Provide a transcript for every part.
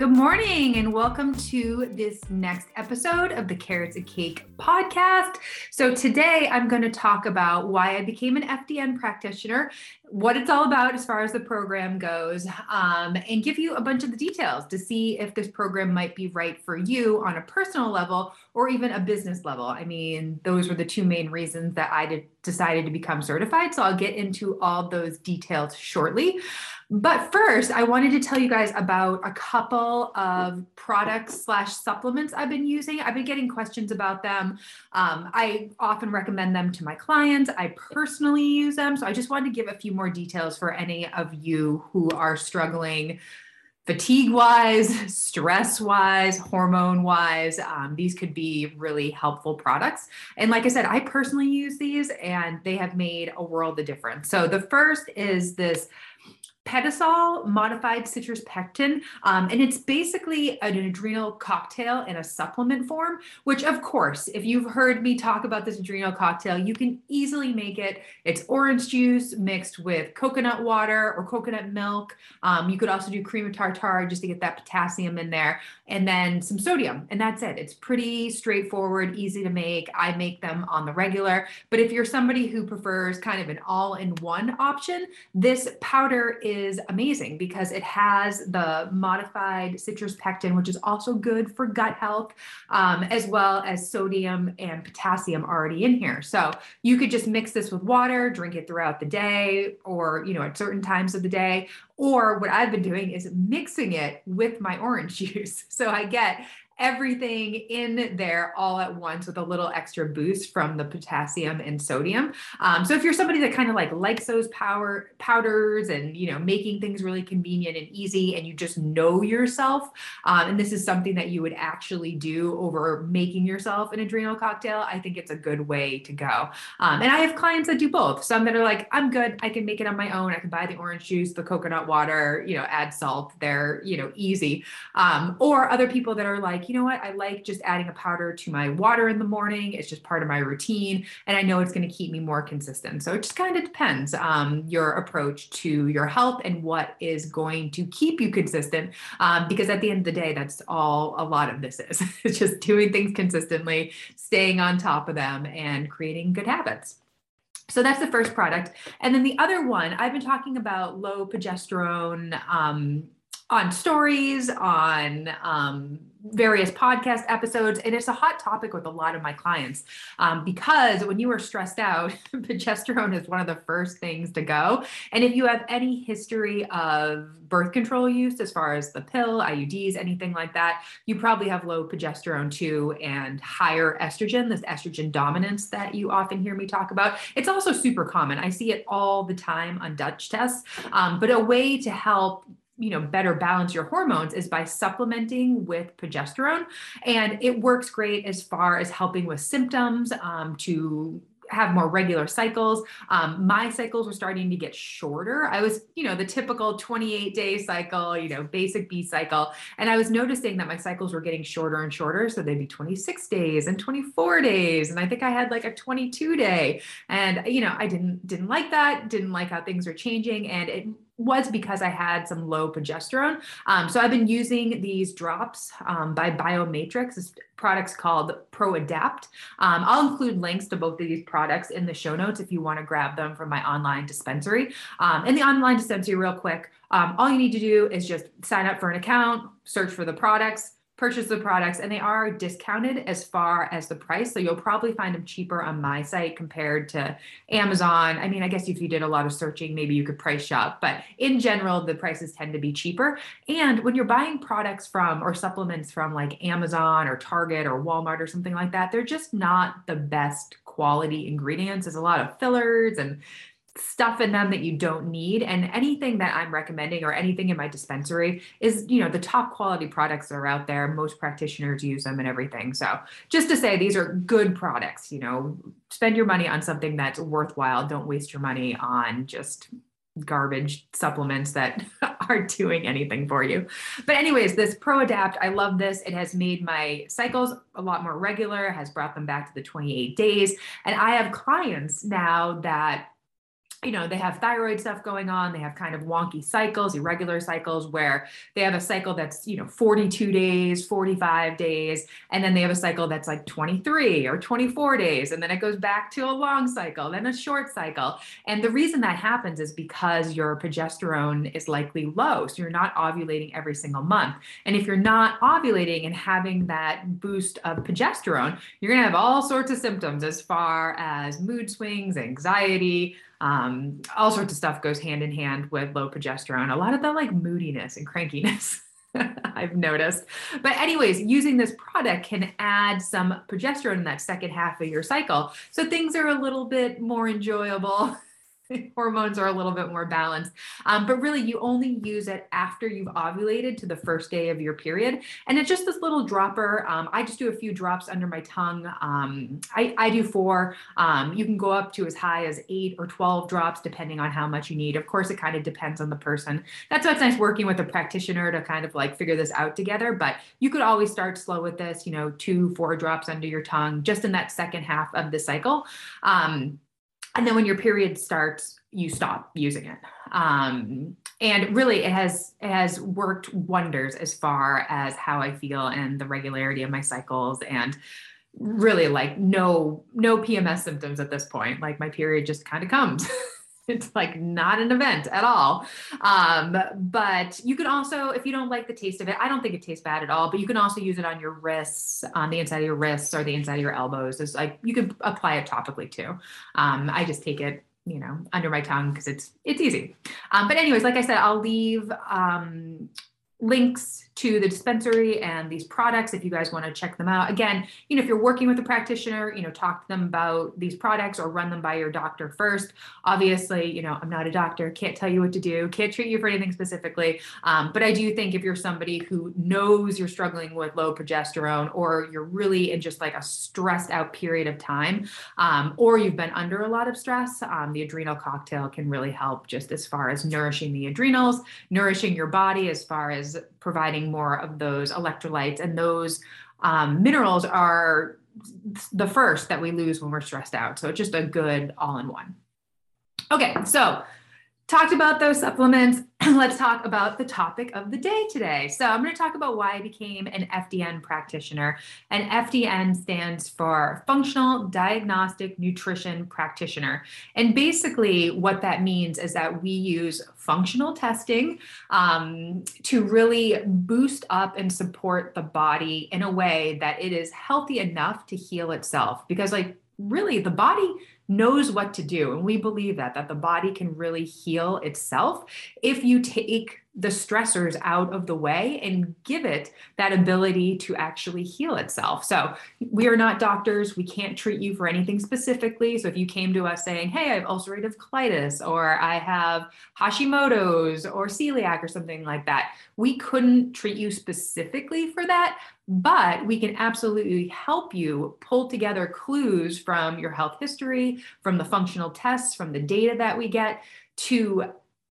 Good morning, and welcome to this next episode of the Carrots and Cake podcast. So, today I'm going to talk about why I became an FDN practitioner, what it's all about as far as the program goes, um, and give you a bunch of the details to see if this program might be right for you on a personal level or even a business level. I mean, those were the two main reasons that I did, decided to become certified. So, I'll get into all those details shortly. But first, I wanted to tell you guys about a couple of products slash supplements I've been using. I've been getting questions about them. Um, I often recommend them to my clients. I personally use them. So I just wanted to give a few more details for any of you who are struggling fatigue wise, stress wise, hormone wise. Um, these could be really helpful products. And like I said, I personally use these and they have made a world of difference. So the first is this Pedisol modified citrus pectin, um, and it's basically an adrenal cocktail in a supplement form. Which, of course, if you've heard me talk about this adrenal cocktail, you can easily make it. It's orange juice mixed with coconut water or coconut milk. Um, you could also do cream of tartar just to get that potassium in there, and then some sodium, and that's it. It's pretty straightforward, easy to make. I make them on the regular. But if you're somebody who prefers kind of an all-in-one option, this powder is is amazing because it has the modified citrus pectin, which is also good for gut health, um, as well as sodium and potassium already in here. So you could just mix this with water, drink it throughout the day, or you know at certain times of the day. Or what I've been doing is mixing it with my orange juice. So I get everything in there all at once with a little extra boost from the potassium and sodium. Um, so if you're somebody that kind of like likes those power powders and you know making things really convenient and easy, and you just know yourself, um, and this is something that you would actually do over making yourself an adrenal cocktail, I think it's a good way to go. Um, and I have clients that do both. Some that are like, I'm good, I can make it on my own. I can buy the orange juice, the coconut water, you know, add salt. They're you know easy. Um, or other people that are like you know what, I like just adding a powder to my water in the morning. It's just part of my routine. And I know it's going to keep me more consistent. So it just kind of depends um, your approach to your health and what is going to keep you consistent. Um, because at the end of the day, that's all a lot of this is. it's just doing things consistently, staying on top of them, and creating good habits. So that's the first product. And then the other one, I've been talking about low progesterone um, on stories, on um, various podcast episodes, and it's a hot topic with a lot of my clients um, because when you are stressed out, progesterone is one of the first things to go. And if you have any history of birth control use, as far as the pill, IUDs, anything like that, you probably have low progesterone too and higher estrogen, this estrogen dominance that you often hear me talk about. It's also super common. I see it all the time on Dutch tests, um, but a way to help you know better balance your hormones is by supplementing with progesterone and it works great as far as helping with symptoms um, to have more regular cycles. Um, my cycles were starting to get shorter. I was, you know, the typical 28 day cycle, you know, basic B cycle. And I was noticing that my cycles were getting shorter and shorter. So they'd be 26 days and 24 days. And I think I had like a 22 day. And, you know, I didn't, didn't like that, didn't like how things were changing. And it was because I had some low progesterone. Um, so I've been using these drops um, by Biomatrix. This product's called ProAdapt. Um, I'll include links to both of these products in the show notes if you want to grab them from my online dispensary. Um, in the online dispensary, real quick, um, all you need to do is just sign up for an account, search for the products purchase the products and they are discounted as far as the price. So you'll probably find them cheaper on my site compared to Amazon. I mean, I guess if you did a lot of searching, maybe you could price shop, but in general, the prices tend to be cheaper. And when you're buying products from or supplements from like Amazon or Target or Walmart or something like that, they're just not the best quality ingredients. There's a lot of fillers and stuff in them that you don't need and anything that i'm recommending or anything in my dispensary is you know the top quality products that are out there most practitioners use them and everything so just to say these are good products you know spend your money on something that's worthwhile don't waste your money on just garbage supplements that aren't doing anything for you. But anyways, this Pro Adapt, I love this. It has made my cycles a lot more regular, has brought them back to the 28 days. And I have clients now that you know, they have thyroid stuff going on. They have kind of wonky cycles, irregular cycles where they have a cycle that's, you know, 42 days, 45 days, and then they have a cycle that's like 23 or 24 days. And then it goes back to a long cycle, then a short cycle. And the reason that happens is because your progesterone is likely low. So you're not ovulating every single month. And if you're not ovulating and having that boost of progesterone, you're going to have all sorts of symptoms as far as mood swings, anxiety, um, all sorts of stuff goes hand in hand with low progesterone. A lot of the like moodiness and crankiness. I've noticed. But, anyways, using this product can add some progesterone in that second half of your cycle. So things are a little bit more enjoyable hormones are a little bit more balanced. Um, but really, you only use it after you've ovulated to the first day of your period. And it's just this little dropper. Um, I just do a few drops under my tongue. Um, I, I, do four. Um, you can go up to as high as eight or 12 drops, depending on how much you need. Of course, it kind of depends on the person. That's why it's nice working with a practitioner to kind of like figure this out together. But you could always start slow with this, you know, two, four drops under your tongue just in that second half of the cycle. Um, and then when your period starts you stop using it. Um, and really it has it has worked wonders as far as how i feel and the regularity of my cycles and really like no no pms symptoms at this point. Like my period just kind of comes it's like not an event at all. Um, but you can also, if you don't like the taste of it, I don't think it tastes bad at all, but you can also use it on your wrists, on the inside of your wrists or the inside of your elbows. It's like you can apply it topically too. Um, I just take it you know under my tongue because it's it's easy um, but anyways like i said i'll leave um, links to the dispensary and these products if you guys want to check them out. Again you know if you're working with a practitioner you know talk to them about these products or run them by your doctor first. Obviously you know i'm not a doctor can't tell you what to do can't treat you for anything specifically um, but i do think if you're somebody who knows you're struggling with low progesterone or you're really in just like a stressed out period of time um, or you've been under a lot of stress um, the adrenal cocktail can really help just as far as nourishing the adrenals nourishing your body as far as providing more of those electrolytes and those um, minerals are the first that we lose when we're stressed out. So it's just a good all in one. Okay, so talked about those supplements. Let's talk about the topic of the day today. So, I'm going to talk about why I became an FDN practitioner. And FDN stands for Functional Diagnostic Nutrition Practitioner. And basically, what that means is that we use functional testing um, to really boost up and support the body in a way that it is healthy enough to heal itself. Because, like, really, the body knows what to do. And we believe that, that the body can really heal itself if you take the stressors out of the way and give it that ability to actually heal itself. So, we are not doctors. We can't treat you for anything specifically. So, if you came to us saying, Hey, I have ulcerative colitis, or I have Hashimoto's, or celiac, or something like that, we couldn't treat you specifically for that. But we can absolutely help you pull together clues from your health history, from the functional tests, from the data that we get to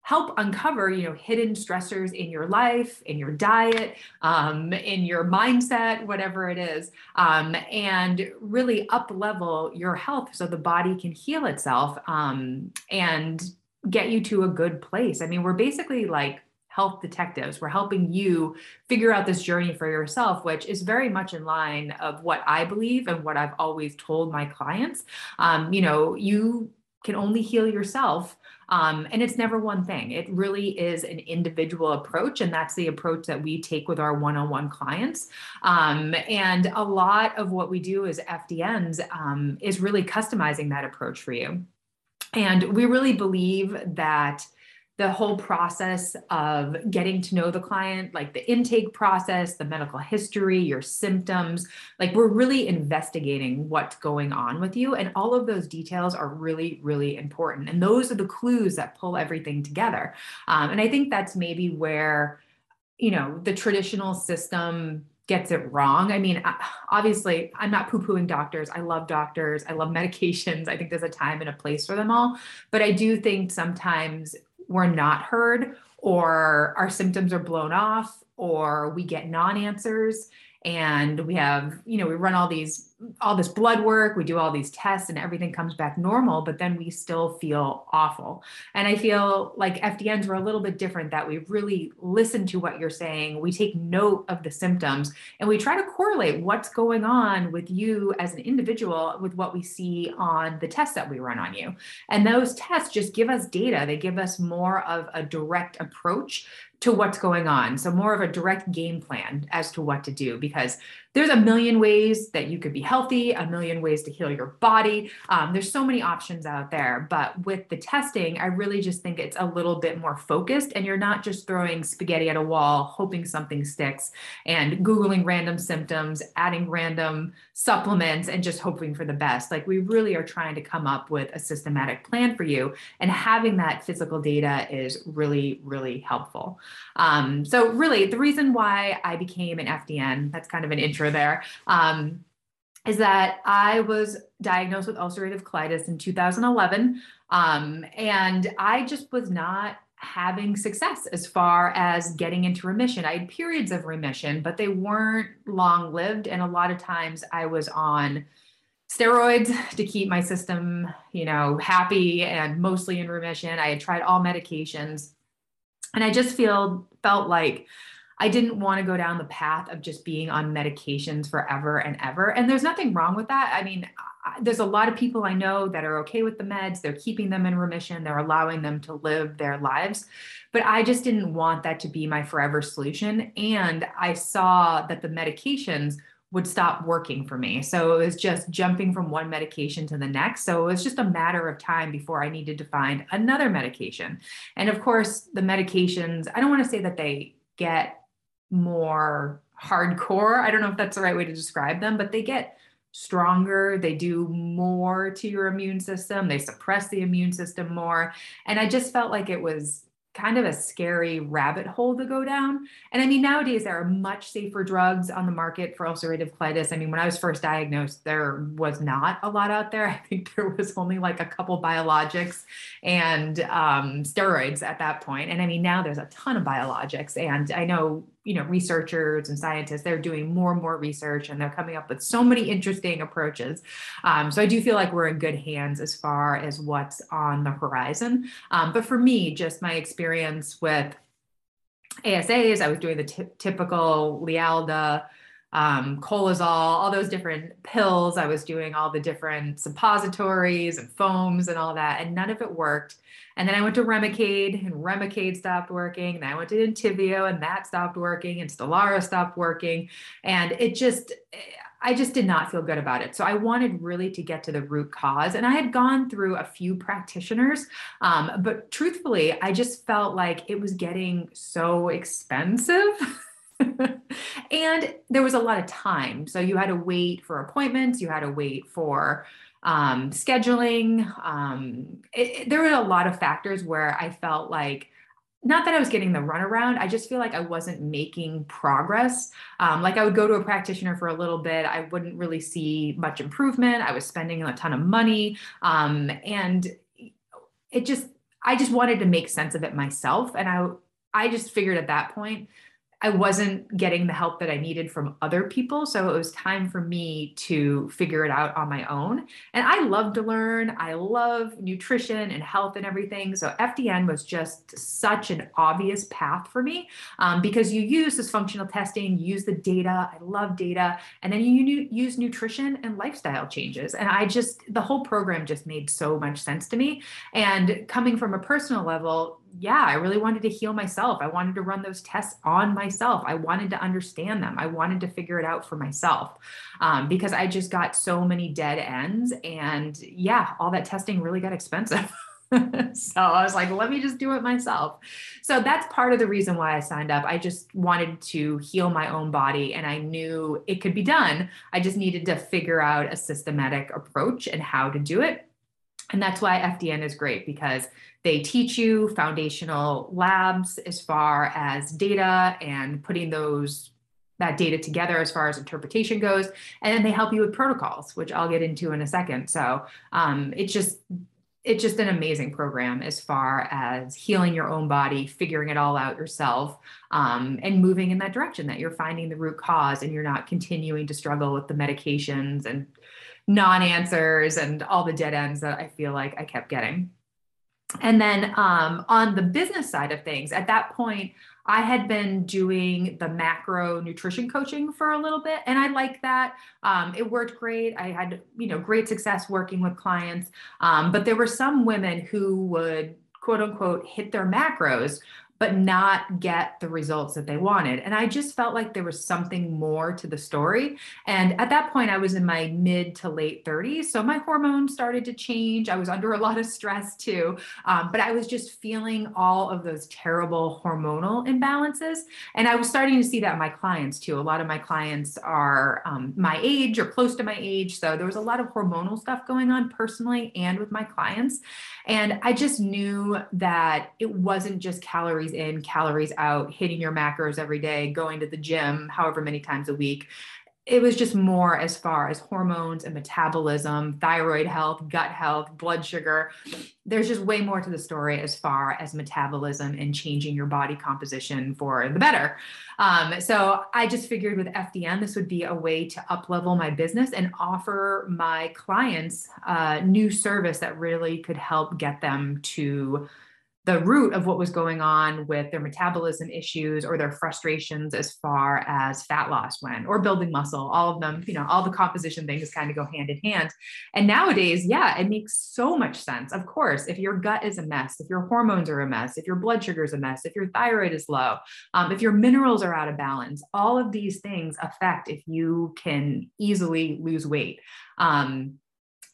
help uncover you know hidden stressors in your life in your diet um, in your mindset whatever it is um, and really up level your health so the body can heal itself um, and get you to a good place. I mean we're basically like health detectives we're helping you figure out this journey for yourself which is very much in line of what i believe and what i've always told my clients um, you know you can only heal yourself um, and it's never one thing. It really is an individual approach. And that's the approach that we take with our one on one clients. Um, and a lot of what we do as FDNs um, is really customizing that approach for you. And we really believe that the whole process of getting to know the client, like the intake process, the medical history, your symptoms. Like we're really investigating what's going on with you. And all of those details are really, really important. And those are the clues that pull everything together. Um, and I think that's maybe where, you know, the traditional system gets it wrong. I mean, obviously, I'm not poo pooing doctors. I love doctors. I love medications. I think there's a time and a place for them all. But I do think sometimes we're not heard or our symptoms are blown off or we get non answers and we have you know we run all these all this blood work we do all these tests and everything comes back normal but then we still feel awful. And i feel like fdns are a little bit different that we really listen to what you're saying we take note of the symptoms and we try to correlate what's going on with you as an individual with what we see on the tests that we run on you. And those tests just give us data they give us more of a direct approach to what's going on. So, more of a direct game plan as to what to do because there's a million ways that you could be healthy, a million ways to heal your body. Um, there's so many options out there. But with the testing, I really just think it's a little bit more focused and you're not just throwing spaghetti at a wall, hoping something sticks and Googling random symptoms, adding random supplements, and just hoping for the best. Like we really are trying to come up with a systematic plan for you. And having that physical data is really, really helpful. Um, so, really, the reason why I became an FDN, that's kind of an intro intro there, um, is that I was diagnosed with ulcerative colitis in 2011. Um, and I just was not having success as far as getting into remission. I had periods of remission, but they weren't long lived. And a lot of times I was on steroids to keep my system, you know, happy and mostly in remission. I had tried all medications. And I just feel felt like I didn't want to go down the path of just being on medications forever and ever. And there's nothing wrong with that. I mean, there's a lot of people I know that are okay with the meds. They're keeping them in remission. They're allowing them to live their lives. But I just didn't want that to be my forever solution. And I saw that the medications would stop working for me. So it was just jumping from one medication to the next. So it was just a matter of time before I needed to find another medication. And of course, the medications, I don't want to say that they get more hardcore. I don't know if that's the right way to describe them, but they get stronger. They do more to your immune system. They suppress the immune system more. And I just felt like it was kind of a scary rabbit hole to go down. And I mean, nowadays there are much safer drugs on the market for ulcerative colitis. I mean, when I was first diagnosed, there was not a lot out there. I think there was only like a couple biologics and um, steroids at that point. And I mean, now there's a ton of biologics. And I know you know researchers and scientists they're doing more and more research and they're coming up with so many interesting approaches. Um, so i do feel like we're in good hands as far as what's on the horizon. Um, but for me just my experience with asas i was doing the t- typical lialda um, Colazal, all those different pills. I was doing all the different suppositories and foams and all that, and none of it worked. And then I went to Remicade, and Remicade stopped working. And I went to Entyvio, and that stopped working, and Stelara stopped working. And it just, I just did not feel good about it. So I wanted really to get to the root cause. And I had gone through a few practitioners, um, but truthfully, I just felt like it was getting so expensive. and there was a lot of time. So you had to wait for appointments, you had to wait for um, scheduling. Um, it, it, there were a lot of factors where I felt like, not that I was getting the runaround, I just feel like I wasn't making progress. Um, like I would go to a practitioner for a little bit, I wouldn't really see much improvement. I was spending a ton of money. Um, and it just, I just wanted to make sense of it myself. And I, I just figured at that point I wasn't getting the help that I needed from other people. So it was time for me to figure it out on my own. And I love to learn. I love nutrition and health and everything. So FDN was just such an obvious path for me um, because you use this functional testing, you use the data. I love data. And then you use nutrition and lifestyle changes. And I just, the whole program just made so much sense to me. And coming from a personal level, yeah, I really wanted to heal myself. I wanted to run those tests on myself. I wanted to understand them. I wanted to figure it out for myself um, because I just got so many dead ends. And yeah, all that testing really got expensive. so I was like, let me just do it myself. So that's part of the reason why I signed up. I just wanted to heal my own body and I knew it could be done. I just needed to figure out a systematic approach and how to do it. And that's why FDN is great because they teach you foundational labs as far as data and putting those that data together as far as interpretation goes. And then they help you with protocols which i'll get into in a second. So um, it's just it's just an amazing program as far as healing your own body figuring it all out yourself um, and moving in that direction that you're finding the root cause and you're not continuing to struggle with the medications and non-answers and all the dead ends that i feel like i kept getting and then um, on the business side of things at that point I had been doing the macro nutrition coaching for a little bit, and I liked that. Um, it worked great. I had, you know, great success working with clients. Um, but there were some women who would quote unquote hit their macros, but not get the results that they wanted. And I just felt like there was something more to the story. And at that point, I was in my mid to late 30s. So my hormones started to change. I was under a lot of stress too. Um, but I was just feeling all of those terrible hormonal imbalances. And I was starting to see that in my clients too. A lot of my clients are um, my age or close to my age. So there was a lot of hormonal stuff going on personally and with my clients. And I just knew that it wasn't just calories in, calories out, hitting your macros every day, going to the gym however many times a week. It was just more as far as hormones and metabolism, thyroid health, gut health, blood sugar. There's just way more to the story as far as metabolism and changing your body composition for the better. Um, so I just figured with FDN, this would be a way to up level my business and offer my clients a new service that really could help get them to the root of what was going on with their metabolism issues or their frustrations as far as fat loss went or building muscle all of them you know all the composition things kind of go hand in hand. And nowadays yeah it makes so much sense. Of course if your gut is a mess if your hormones are a mess if your blood sugar is a mess if your thyroid is low um, if your minerals are out of balance all of these things affect if you can easily lose weight. Um,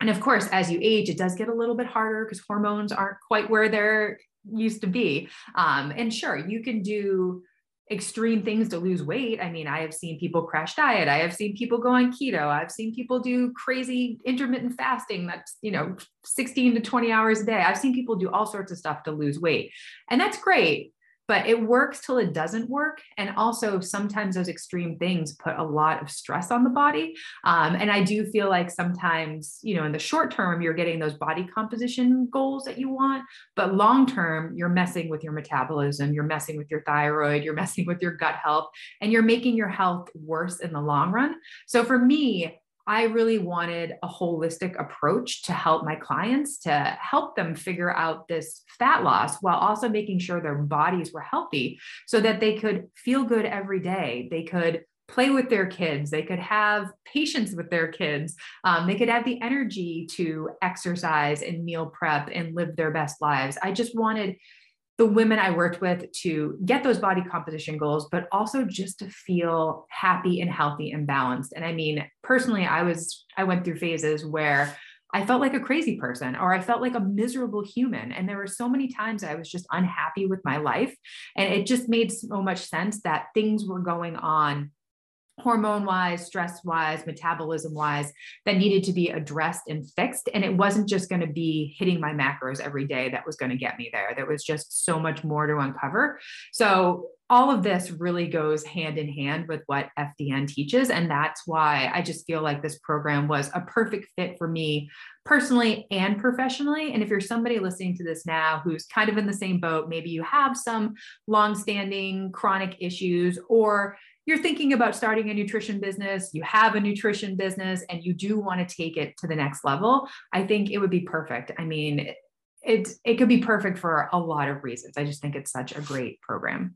and of course, as you age, it does get a little bit harder because hormones aren't quite where they're used to be. Um, and sure, you can do extreme things to lose weight. I mean, I have seen people crash diet. I have seen people go on keto. I've seen people do crazy intermittent fasting that's, you know, 16 to 20 hours a day. I've seen people do all sorts of stuff to lose weight. And that's great but it works till it doesn't work. And also, sometimes those extreme things put a lot of stress on the body. Um, and I do feel like sometimes, you know, in the short term, you're getting those body composition goals that you want, but long term, you're messing with your metabolism, you're messing with your thyroid, you're messing with your gut health, and you're making your health worse in the long run. So for me, I really wanted a holistic approach to help my clients to help them figure out this fat loss while also making sure their bodies were healthy so that they could feel good every day. They could play with their kids, they could have patience with their kids, um, they could have the energy to exercise and meal prep and live their best lives. I just wanted the women I worked with to get those body composition goals, but also just to feel happy and healthy and balanced. And I mean, personally, I was, I went through phases where I felt like a crazy person or I felt like a miserable human. And there were so many times I was just unhappy with my life. And it just made so much sense that things were going on hormone wise, stress wise, metabolism wise that needed to be addressed and fixed. And it wasn't just going to be hitting my macros every day that was going to get me there. There was just so much more to uncover. So, all of this really goes hand in hand with what FDN teaches. And that's why I just feel like this program was a perfect fit for me personally and professionally. And if you're somebody listening to this now who's kind of in the same boat, maybe you have some long-standing chronic issues, or you're thinking about starting a nutrition business, you have a nutrition business, and you do want to take it to the next level, I think it would be perfect. I mean, it it could be perfect for a lot of reasons. I just think it's such a great program.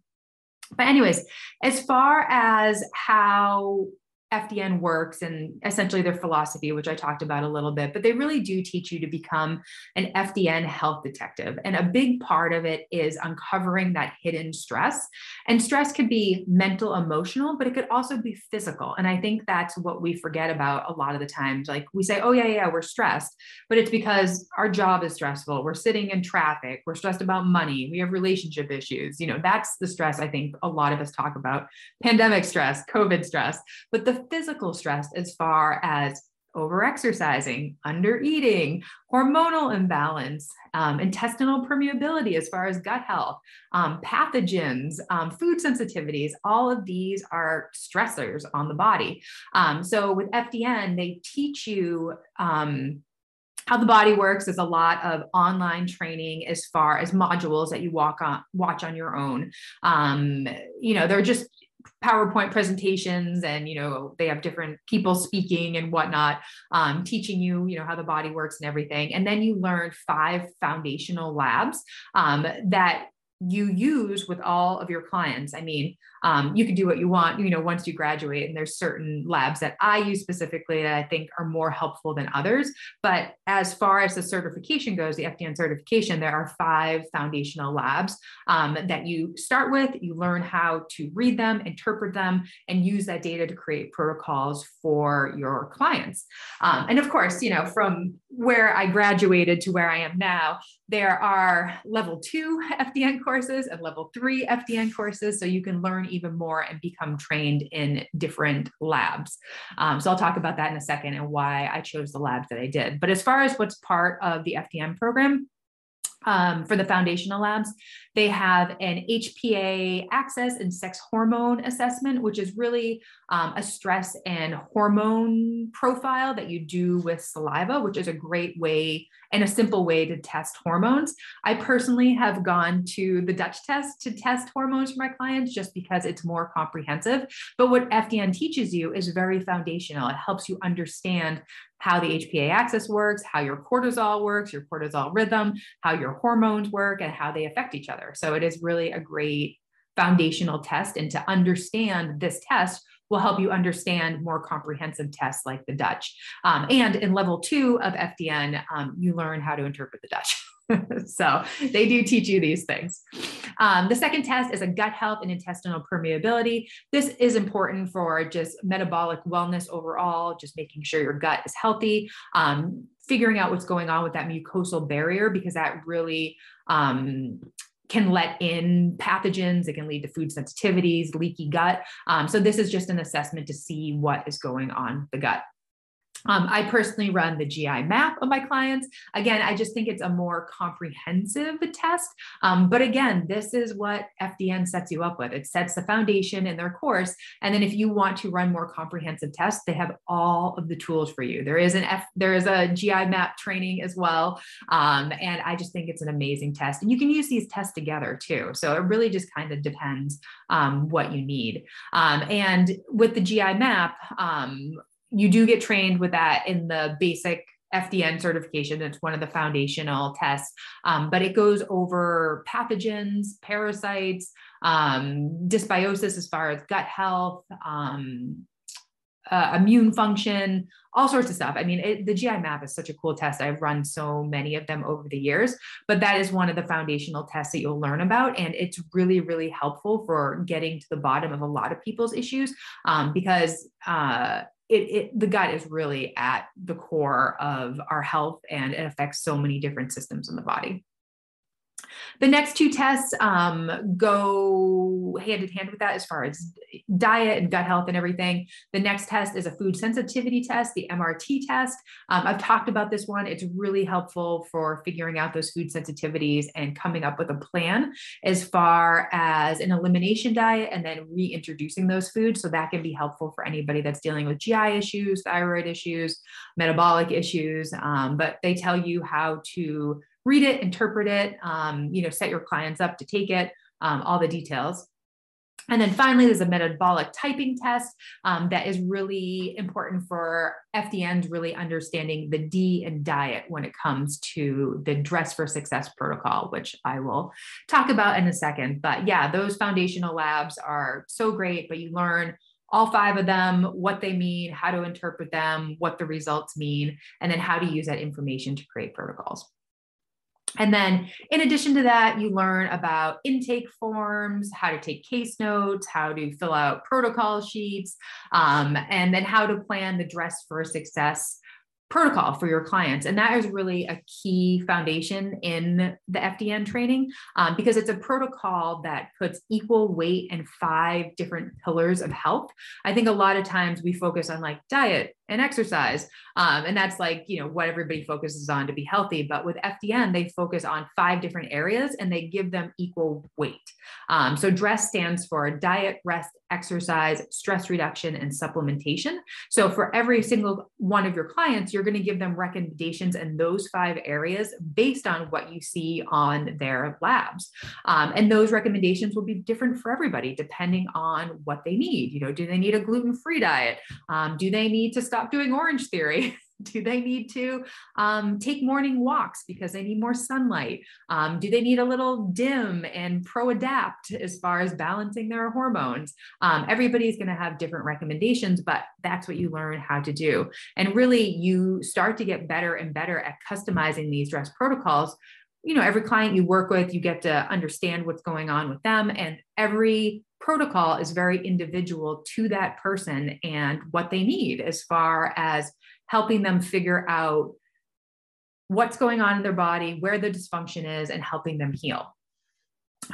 But anyways, as far as how FDN works and essentially their philosophy, which I talked about a little bit, but they really do teach you to become an FDN health detective. And a big part of it is uncovering that hidden stress. And stress could be mental, emotional, but it could also be physical. And I think that's what we forget about a lot of the times. Like we say, oh, yeah, yeah, we're stressed, but it's because our job is stressful. We're sitting in traffic. We're stressed about money. We have relationship issues. You know, that's the stress I think a lot of us talk about pandemic stress, COVID stress. But the physical stress as far as overexercising, undereating, hormonal imbalance, um, intestinal permeability as far as gut health, um, pathogens, um, food sensitivities, all of these are stressors on the body. Um, so with FDN, they teach you um, how the body works is a lot of online training as far as modules that you walk on watch on your own um, you know they're just PowerPoint presentations and you know they have different people speaking and whatnot, um, teaching you you know how the body works and everything. And then you learn five foundational labs um, that you use with all of your clients. I mean, um, you can do what you want, you know, once you graduate. And there's certain labs that I use specifically that I think are more helpful than others. But as far as the certification goes, the FDN certification, there are five foundational labs um, that you start with. You learn how to read them, interpret them, and use that data to create protocols for your clients. Um, and of course, you know, from where I graduated to where I am now, there are level two FDN courses and level three FDN courses. So you can learn even more and become trained in different labs. Um, so I'll talk about that in a second and why I chose the labs that I did. But as far as what's part of the FDN program, um, for the foundational labs, they have an HPA axis and sex hormone assessment, which is really um, a stress and hormone profile that you do with saliva, which is a great way and a simple way to test hormones. I personally have gone to the Dutch test to test hormones for my clients just because it's more comprehensive. But what FDN teaches you is very foundational. It helps you understand how the HPA axis works, how your cortisol works, your cortisol rhythm, how your hormones work, and how they affect each other. So it is really a great foundational test. And to understand this test will help you understand more comprehensive tests like the Dutch. Um, and in level two of FDN, um, you learn how to interpret the Dutch. so they do teach you these things. Um, the second test is a gut health and intestinal permeability. This is important for just metabolic wellness overall, just making sure your gut is healthy, um, figuring out what's going on with that mucosal barrier, because that really um, can let in pathogens. It can lead to food sensitivities, leaky gut. Um, so this is just an assessment to see what is going on the gut. Um, I personally run the GI map of my clients. Again, I just think it's a more comprehensive test. Um, but again, this is what FDN sets you up with. It sets the foundation in their course. And then if you want to run more comprehensive tests, they have all of the tools for you. There is an F, there is a GI map training as well. Um, and I just think it's an amazing test. And you can use these tests together too. So it really just kind of depends um, what you need. Um, and with the GI map, um, you do get trained with that in the basic FDN certification. It's one of the foundational tests, um, but it goes over pathogens, parasites, um, dysbiosis as far as gut health, um, uh, immune function, all sorts of stuff. I mean, it, the GI map is such a cool test. I've run so many of them over the years, but that is one of the foundational tests that you'll learn about. And it's really, really helpful for getting to the bottom of a lot of people's issues um, because uh, it, it, the gut is really at the core of our health and it affects so many different systems in the body. The next two tests um, go hand in hand with that as far as diet and gut health and everything. The next test is a food sensitivity test, the MRT test. Um, I've talked about this one. It's really helpful for figuring out those food sensitivities and coming up with a plan as far as an elimination diet and then reintroducing those foods. So that can be helpful for anybody that's dealing with GI issues, thyroid issues, metabolic issues. Um, but they tell you how to read it, interpret it, um, you know, set your clients up to take it, um, all the details. And then finally, there's a metabolic typing test um, that is really important for FDNs really understanding the D and diet when it comes to the Dress for Success protocol, which I will talk about in a second. But yeah, those foundational labs are so great, but you learn all five of them, what they mean, how to interpret them, what the results mean, and then how to use that information to create protocols. And then, in addition to that, you learn about intake forms, how to take case notes, how to fill out protocol sheets, um, and then how to plan the dress for success protocol for your clients. And that is really a key foundation in the FDN training um, because it's a protocol that puts equal weight in five different pillars of health. I think a lot of times we focus on like diet, and exercise. Um, and that's like, you know, what everybody focuses on to be healthy. But with FDN, they focus on five different areas and they give them equal weight. Um, so DRESS stands for diet, rest, exercise, stress reduction, and supplementation. So for every single one of your clients, you're going to give them recommendations in those five areas based on what you see on their labs. Um, and those recommendations will be different for everybody depending on what they need. You know, do they need a gluten free diet? Um, do they need to stop? Stop doing Orange Theory? do they need to um, take morning walks because they need more sunlight? Um, do they need a little dim and pro adapt as far as balancing their hormones? Um, everybody's going to have different recommendations, but that's what you learn how to do. And really, you start to get better and better at customizing these dress protocols you know every client you work with you get to understand what's going on with them and every protocol is very individual to that person and what they need as far as helping them figure out what's going on in their body, where the dysfunction is, and helping them heal.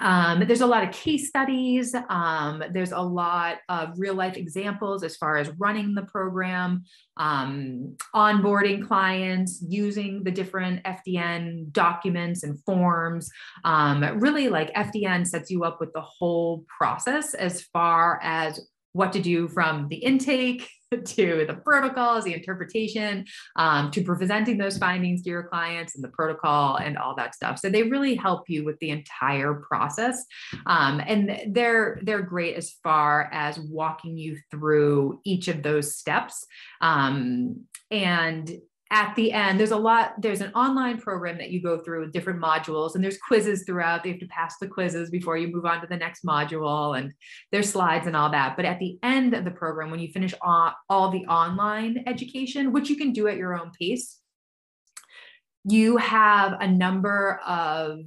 Um, there's a lot of case studies. Um, there's a lot of real life examples as far as running the program, um, onboarding clients, using the different FDN documents and forms. Um, really, like FDN sets you up with the whole process as far as what to do from the intake to the protocols, the interpretation, um, to presenting those findings to your clients and the protocol and all that stuff. So they really help you with the entire process, um, and they're they're great as far as walking you through each of those steps. Um, and at the end there's a lot there's an online program that you go through with different modules and there's quizzes throughout you have to pass the quizzes before you move on to the next module and there's slides and all that but at the end of the program when you finish all, all the online education which you can do at your own pace you have a number of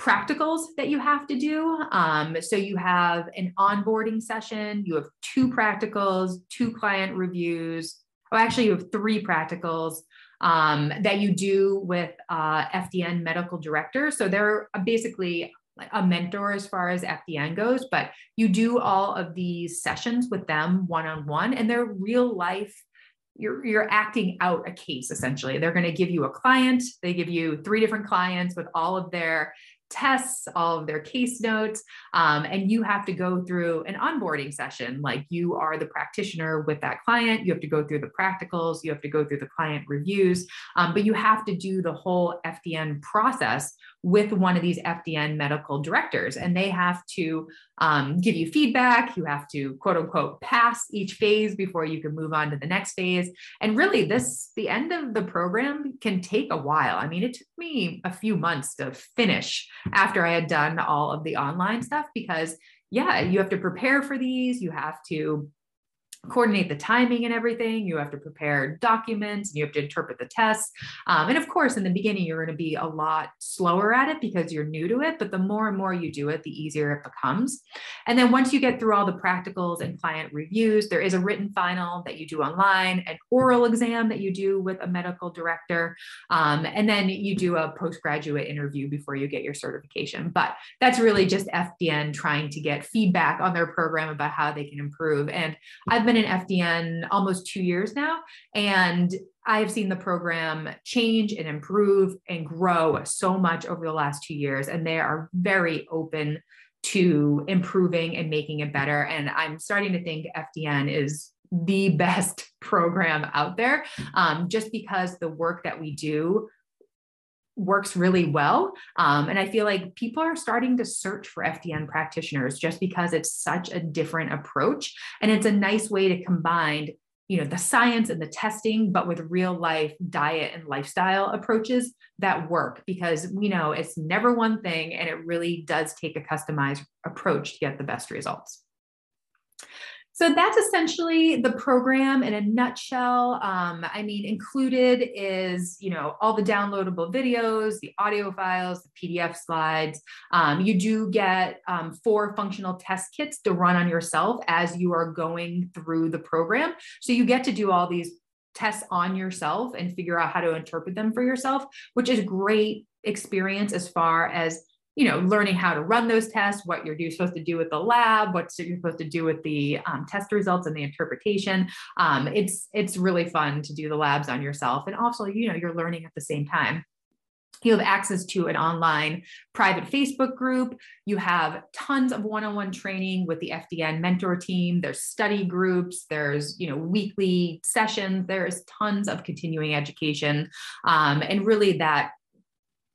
practicals that you have to do. Um, so you have an onboarding session, you have two practicals, two client reviews, oh, actually, you have three practicals um, that you do with uh, FDN medical directors. So they're basically a mentor as far as FDN goes, but you do all of these sessions with them one on one, and they're real life. You're, you're acting out a case essentially. They're going to give you a client. They give you three different clients with all of their tests, all of their case notes, um, and you have to go through an onboarding session. Like you are the practitioner with that client, you have to go through the practicals, you have to go through the client reviews, um, but you have to do the whole FDN process with one of these FDN medical directors, and they have to um, give you feedback. You have to quote unquote pass each phase before you can move on to the next phase. And really, this the end of the program can take a while. I mean, it took me a few months to finish after I had done all of the online stuff because yeah, you have to prepare for these. You have to coordinate the timing and everything. You have to prepare documents and you have to interpret the tests. Um, and of course, in the beginning, you're going to be a lot slower at it because you're new to it. But the more and more you do it, the easier it becomes. And then once you get through all the practicals and client reviews, there is a written final that you do online, an oral exam that you do with a medical director. Um, and then you do a postgraduate interview before you get your certification. But that's really just FDN trying to get feedback on their program about how they can improve. And I've been in FDN almost two years now, and I've seen the program change and improve and grow so much over the last two years. And they are very open to improving and making it better. And I'm starting to think FDN is the best program out there um, just because the work that we do works really well. Um, and I feel like people are starting to search for FDN practitioners just because it's such a different approach. And it's a nice way to combine you know the science and the testing but with real life diet and lifestyle approaches that work because we know it's never one thing and it really does take a customized approach to get the best results So that's essentially the program in a nutshell. Um, I mean, included is you know all the downloadable videos, the audio files, the PDF slides. Um, you do get um, four functional test kits to run on yourself as you are going through the program. So you get to do all these tests on yourself and figure out how to interpret them for yourself, which is great experience as far as you know learning how to run those tests what you're supposed to do with the lab what you're supposed to do with the um, test results and the interpretation um, it's it's really fun to do the labs on yourself and also you know you're learning at the same time you have access to an online private Facebook group. You have tons of one-on-one training with the FDN mentor team. There's study groups. There's you know weekly sessions. There's tons of continuing education, um, and really that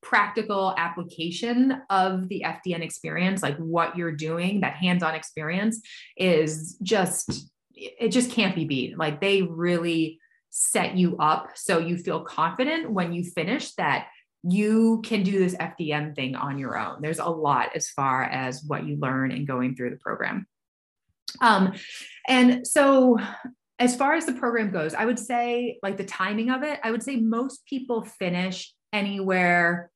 practical application of the FDN experience, like what you're doing, that hands-on experience, is just it just can't be beat. Like they really set you up so you feel confident when you finish that you can do this FDN thing on your own. There's a lot as far as what you learn in going through the program. Um, and so, as far as the program goes, I would say, like the timing of it, I would say most people finish anywhere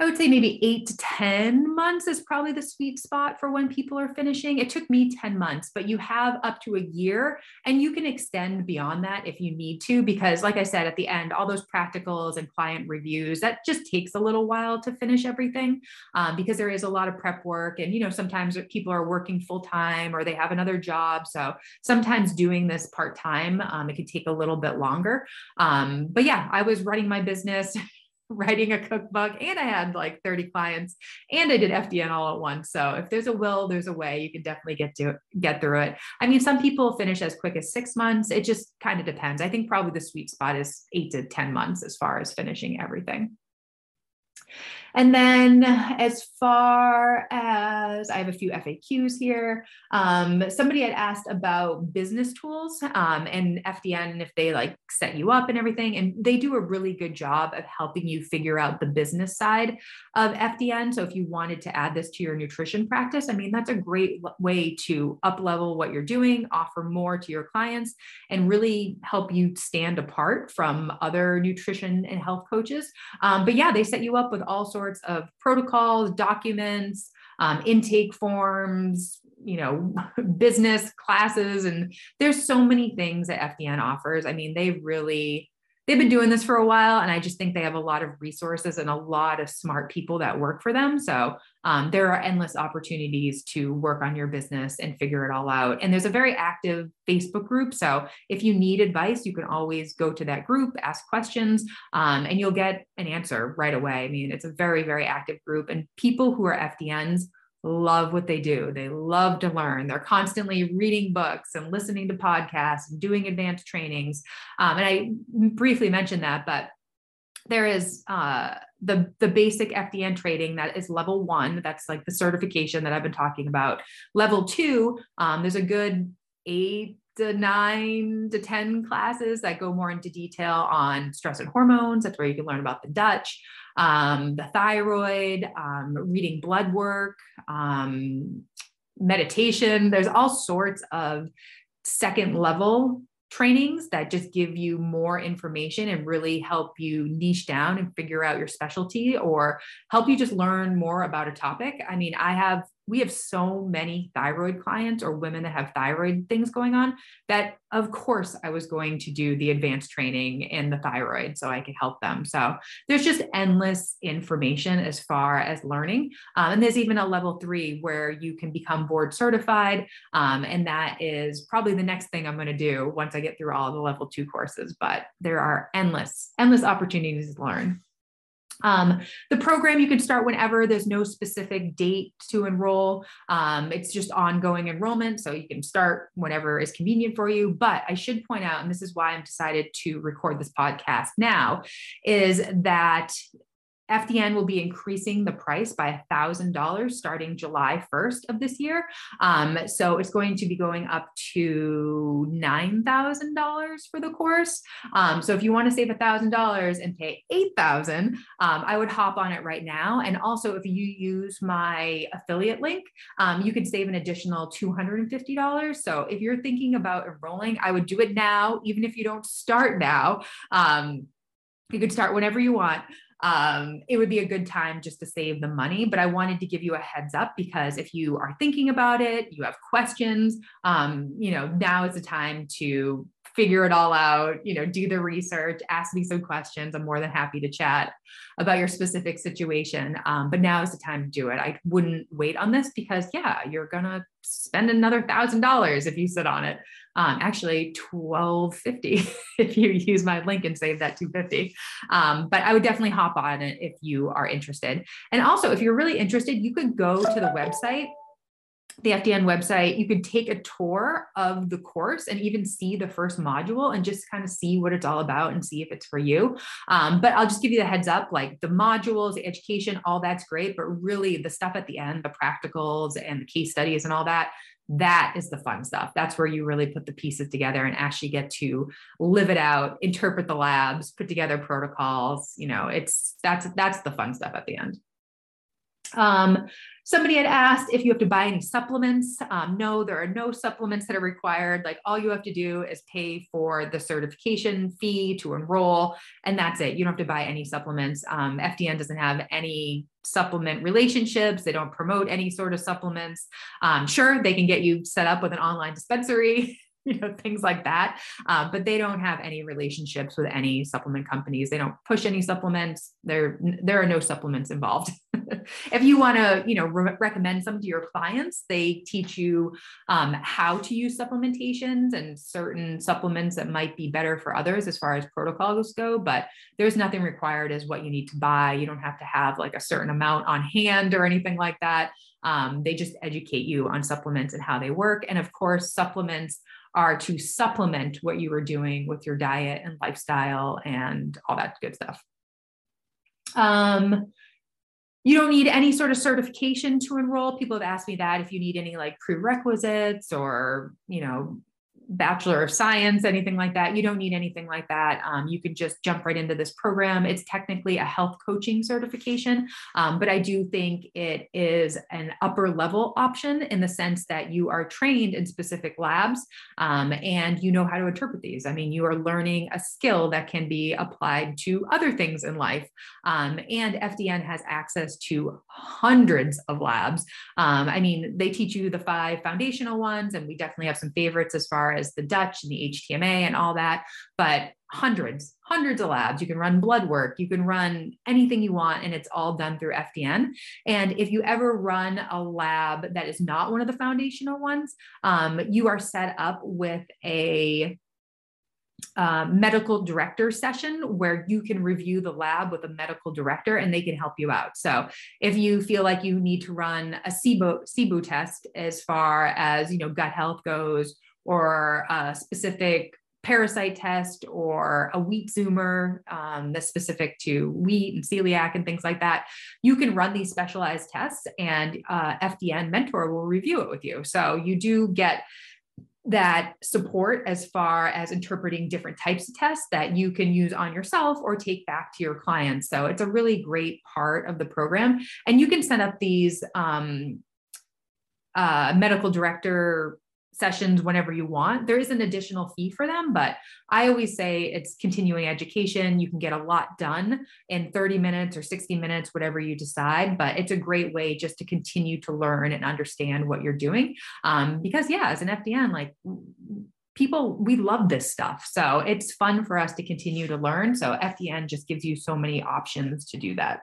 I would say maybe eight to 10 months is probably the sweet spot for when people are finishing. It took me 10 months, but you have up to a year and you can extend beyond that if you need to, because like I said, at the end, all those practicals and client reviews, that just takes a little while to finish everything um, because there is a lot of prep work. And, you know, sometimes people are working full time or they have another job. So sometimes doing this part time, um, it could take a little bit longer. Um, but yeah, I was running my business writing a cookbook and I had like 30 clients and I did FDN all at once. So if there's a will, there's a way you can definitely get to get through it. I mean, some people finish as quick as six months. It just kind of depends. I think probably the sweet spot is eight to 10 months as far as finishing everything. And then as far as I have a few FAQs here, um, somebody had asked about business tools um, and FDN if they like set you up and everything. And they do a really good job of helping you figure out the business side of FDN. So if you wanted to add this to your nutrition practice, I mean, that's a great way to up level what you're doing, offer more to your clients, and really help you stand apart from other nutrition and health coaches. Um, but yeah, they set you up with all sorts of protocols, documents, um, intake forms, you know, business classes. And there's so many things that FDN offers. I mean, they really they've been doing this for a while and i just think they have a lot of resources and a lot of smart people that work for them. So um, there are endless opportunities to work on your business and figure it all out. And there's a very active facebook group. So if you need advice you can always go to that group ask questions um, and you'll get an answer right away. I mean it's a very very active group. And people who are fdns love what they do. They love to learn. They're constantly reading books and listening to podcasts and doing advanced trainings. Um, and I briefly mentioned that, but there is uh, the the basic FDN trading that is level one. That's like the certification that I've been talking about. Level two, um, there's a good eight to nine to 10 classes that go more into detail on stress and hormones. That's where you can learn about the Dutch um, the thyroid, um, reading blood work, um, meditation. There's all sorts of second level trainings that just give you more information and really help you niche down and figure out your specialty or help you just learn more about a topic. I mean, I have we have so many thyroid clients or women that have thyroid things going on that of course I was going to do the advanced training in the thyroid so I could help them. So there's just endless information as far as learning. Um, and there's even a level three where you can become board certified. Um, and that is probably the next thing I'm going to do once I get through all the level two courses. But there are endless, endless opportunities to learn. Um, the program you can start whenever. There's no specific date to enroll. Um, it's just ongoing enrollment, so you can start whenever is convenient for you. But I should point out, and this is why I'm decided to record this podcast now, is that FDN will be increasing the price by $1,000 starting July 1st of this year. Um, so it's going to be going up to $9,000 for the course. Um, so if you want to save $1,000 and pay 8,000, um, I would hop on it right now. And also, if you use my affiliate link, um, you could save an additional $250. So if you're thinking about enrolling, I would do it now, even if you don't start now. Um, you could start whenever you want um, it would be a good time just to save the money. But I wanted to give you a heads up because if you are thinking about it, you have questions, um, you know, now is the time to figure it all out, you know, do the research, ask me some questions. I'm more than happy to chat about your specific situation. Um, but now is the time to do it. I wouldn't wait on this because, yeah, you're going to spend another thousand dollars if you sit on it. Um, actually, twelve fifty if you use my link and save that two fifty. Um, but I would definitely hop on it if you are interested. And also, if you're really interested, you could go to the website the FDN website, you could take a tour of the course and even see the first module and just kind of see what it's all about and see if it's for you. Um, but I'll just give you the heads up like the modules, the education, all that's great. But really, the stuff at the end, the practicals and the case studies and all that, that is the fun stuff. That's where you really put the pieces together and actually get to live it out, interpret the labs, put together protocols. You know, it's that's that's the fun stuff at the end. Um, somebody had asked if you have to buy any supplements. Um, no, there are no supplements that are required. Like all you have to do is pay for the certification fee to enroll, and that's it. You don't have to buy any supplements. Um, FDN doesn't have any supplement relationships. They don't promote any sort of supplements. Um, sure, they can get you set up with an online dispensary. you know things like that uh, but they don't have any relationships with any supplement companies they don't push any supplements there there are no supplements involved if you want to you know re- recommend some to your clients they teach you um, how to use supplementations and certain supplements that might be better for others as far as protocols go but there's nothing required as what you need to buy. You don't have to have like a certain amount on hand or anything like that. Um, they just educate you on supplements and how they work. And of course supplements are to supplement what you were doing with your diet and lifestyle and all that good stuff. Um, you don't need any sort of certification to enroll. People have asked me that if you need any like prerequisites or, you know, Bachelor of Science, anything like that. You don't need anything like that. Um, you can just jump right into this program. It's technically a health coaching certification, um, but I do think it is an upper level option in the sense that you are trained in specific labs um, and you know how to interpret these. I mean, you are learning a skill that can be applied to other things in life. Um, and FDN has access to hundreds of labs. Um, I mean, they teach you the five foundational ones, and we definitely have some favorites as far as as the Dutch and the HTMA and all that, but hundreds, hundreds of labs. You can run blood work, you can run anything you want, and it's all done through FDN. And if you ever run a lab that is not one of the foundational ones, um, you are set up with a uh, medical director session where you can review the lab with a medical director and they can help you out. So if you feel like you need to run a SIBO, SIBO test as far as you know gut health goes, or a specific parasite test or a wheat zoomer um, that's specific to wheat and celiac and things like that, you can run these specialized tests and uh, FDN mentor will review it with you. So you do get that support as far as interpreting different types of tests that you can use on yourself or take back to your clients. So it's a really great part of the program. And you can set up these um, uh, medical director sessions whenever you want. There is an additional fee for them, but I always say it's continuing education. You can get a lot done in 30 minutes or 60 minutes, whatever you decide. But it's a great way just to continue to learn and understand what you're doing. Um, because, yeah, as an FDN, like people, we love this stuff. So it's fun for us to continue to learn. So FDN just gives you so many options to do that.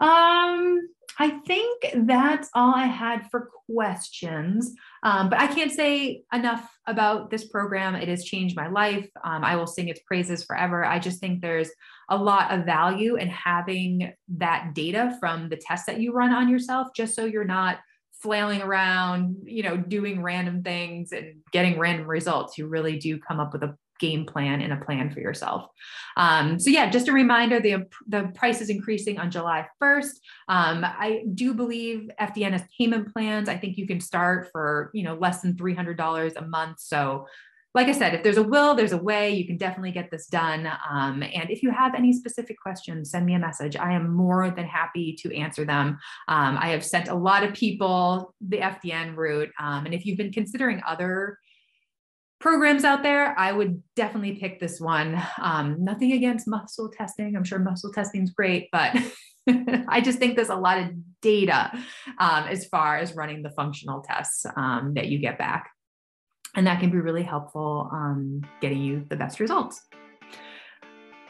Um, I think that's all I had for questions. Um, but I can't say enough about this program. It has changed my life. Um, I will sing its praises forever. I just think there's a lot of value in having that data from the tests that you run on yourself, just so you're not flailing around, you know, doing random things and getting random results. You really do come up with a game plan and a plan for yourself. Um, so yeah, just a reminder, the, the price is increasing on July 1st. Um, I do believe FDN has payment plans. I think you can start for, you know, less than $300 a month. So like I said, if there's a will, there's a way. You can definitely get this done. Um, and if you have any specific questions, send me a message. I am more than happy to answer them. Um, I have sent a lot of people the FDN route. Um, and if you've been considering other programs out there, I would definitely pick this one. Um, nothing against muscle testing. I'm sure muscle testing is great, but I just think there's a lot of data um, as far as running the functional tests um, that you get back. And that can be really helpful um, getting you the best results.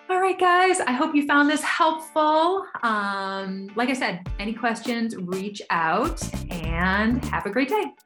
All right, guys, I hope you found this helpful. Um, like I said, any questions, reach out and have a great day.